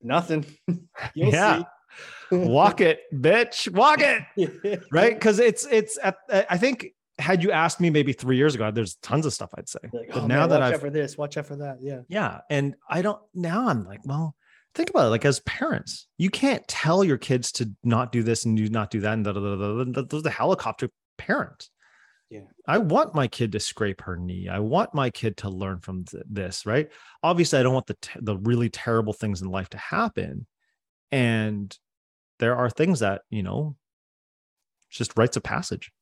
"Nothing." You'll Yeah. Walk it, bitch. Walk it. Right. Cause it's, it's, at, I think had you asked me maybe three years ago, there's tons of stuff I'd say. Like, but oh, now man, that watch I've out for this, watch out for that. Yeah. Yeah. And I don't now I'm like, well, think about it. Like as parents, you can't tell your kids to not do this and do not do that. And da, da, da, da, da. the helicopter parent Yeah. I want my kid to scrape her knee. I want my kid to learn from th- this, right? Obviously, I don't want the te- the really terrible things in life to happen. And there are things that, you know, just rites of passage.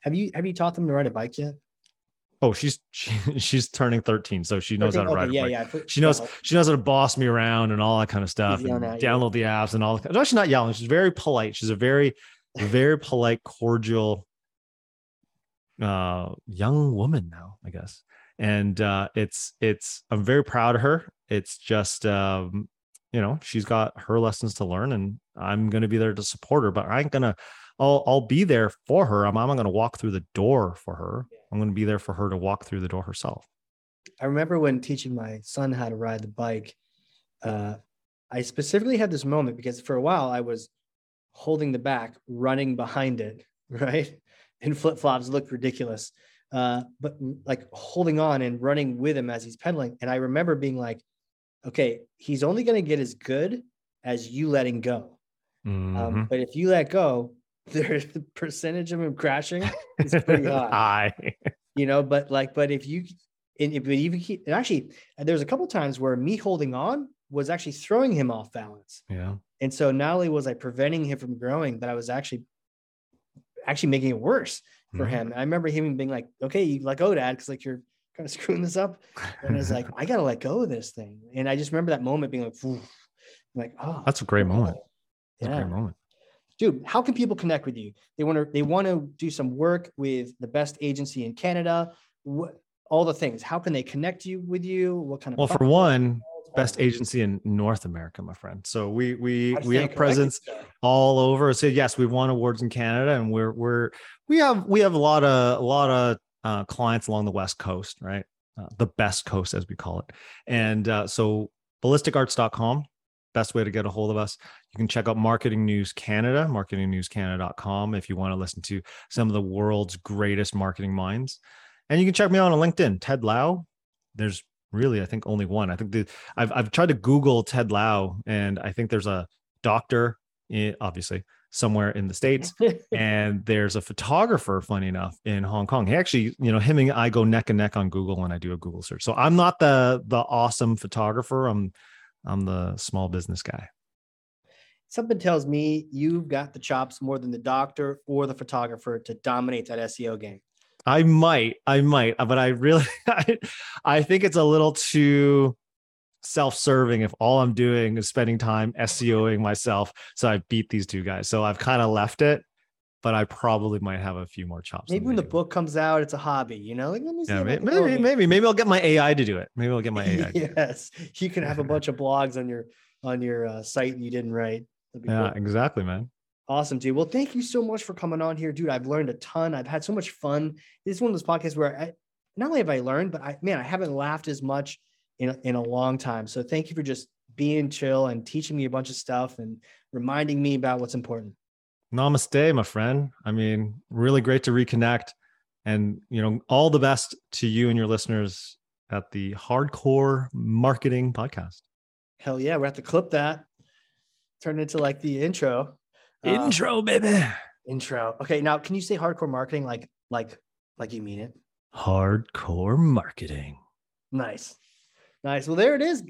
Have you have you taught them to ride a bike yet? Oh, she's she, she's turning 13, so she knows 13? how to ride. Okay, yeah, yeah. She knows she knows how to boss me around and all that kind of stuff. And download the apps and all. No, she's not yelling. She's very polite. She's a very, very polite, cordial, uh, young woman now, I guess. And uh, it's it's I'm very proud of her. It's just um, you know she's got her lessons to learn, and I'm going to be there to support her. But I ain't gonna I'll I'll be there for her. I'm, I'm not going to walk through the door for her. I'm going to be there for her to walk through the door herself. I remember when teaching my son how to ride the bike. Uh, I specifically had this moment because for a while I was holding the back, running behind it, right? and flip flops, looked ridiculous. Uh, but like holding on and running with him as he's pedaling. And I remember being like, okay, he's only going to get as good as you letting go. Um, mm-hmm. Um, but if you let go, the percentage of him crashing is pretty high. high. you know, but like, but if you, and if even keep, and actually, there's a couple times where me holding on was actually throwing him off balance. Yeah. And so not only was I preventing him from growing, but I was actually, actually making it worse for mm-hmm. him. I remember him being like, "Okay, you let go, Dad," because like you're kind of screwing this up. And I was like, "I gotta let go of this thing." And I just remember that moment being like, like, "Oh, that's a great moment." That's yeah. a great moment dude, how can people connect with you? They want to they want to do some work with the best agency in Canada. What, all the things. How can they connect you with you? What kind of well, for one, best agency in North America, my friend. So we we we have presence all over. So yes, we won awards in Canada, and we're we're we have we have a lot of a lot of uh, clients along the West Coast, right? Uh, the best coast, as we call it. And uh, so ballisticarts.com best way to get a hold of us. You can check out Marketing News Canada, marketingnewscanada.com, if you want to listen to some of the world's greatest marketing minds. And you can check me out on LinkedIn, Ted Lau. There's really, I think, only one. I think the, I've, I've tried to Google Ted Lau, and I think there's a doctor, eh, obviously, somewhere in the States. and there's a photographer, funny enough, in Hong Kong. He actually, you know, him and I go neck and neck on Google when I do a Google search. So I'm not the the awesome photographer. I'm I'm the small business guy. Something tells me you've got the chops more than the doctor or the photographer to dominate that SEO game. I might, I might, uh, but I really, I, I think it's a little too self-serving if all I'm doing is spending time SEOing myself. So I beat these two guys. So I've kind of left it but I probably might have a few more chops. Maybe when the book comes out, it's a hobby, you know? Like, let me see. Yeah, maybe, maybe, maybe, maybe, I'll get my AI to do it. Maybe I'll get my AI. yes, you can have a bunch of blogs on your on your uh, site you didn't write. Yeah, cool. exactly, man. Awesome, dude. Well, thank you so much for coming on here, dude. I've learned a ton. I've had so much fun. This is one of those podcasts where I not only have I learned, but I man, I haven't laughed as much in in a long time. So thank you for just being chill and teaching me a bunch of stuff and reminding me about what's important. Namaste, my friend. I mean, really great to reconnect. And, you know, all the best to you and your listeners at the Hard Corps Marketing Podcast. Hell yeah. We have to clip that, turn it into like the intro. Uh, intro, uh, baby. Intro. Okay. Now, can you say Hard Corps marketing like, like, like you mean it? Hard Corps marketing. Nice. Nice. Well, there it is.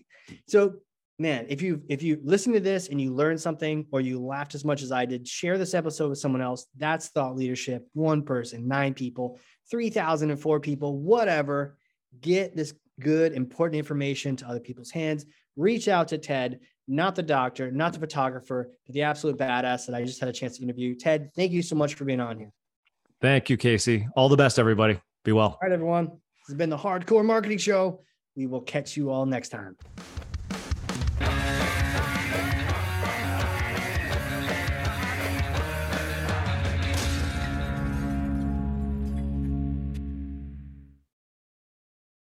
So man, if you if you listen to this and you learned something or you laughed as much as I did, share this episode with someone else. That's thought leadership. One person, nine people, 3,004 people, whatever. Get this good, important information to other people's hands. Reach out to Ted, not the doctor, not the photographer, but the absolute badass that I just had a chance to interview. Ted, thank you so much for being on here. Thank you, Casey. All the best, everybody. Be well. All right, everyone. This has been the Hard Corps Marketing Show. We will catch you all next time.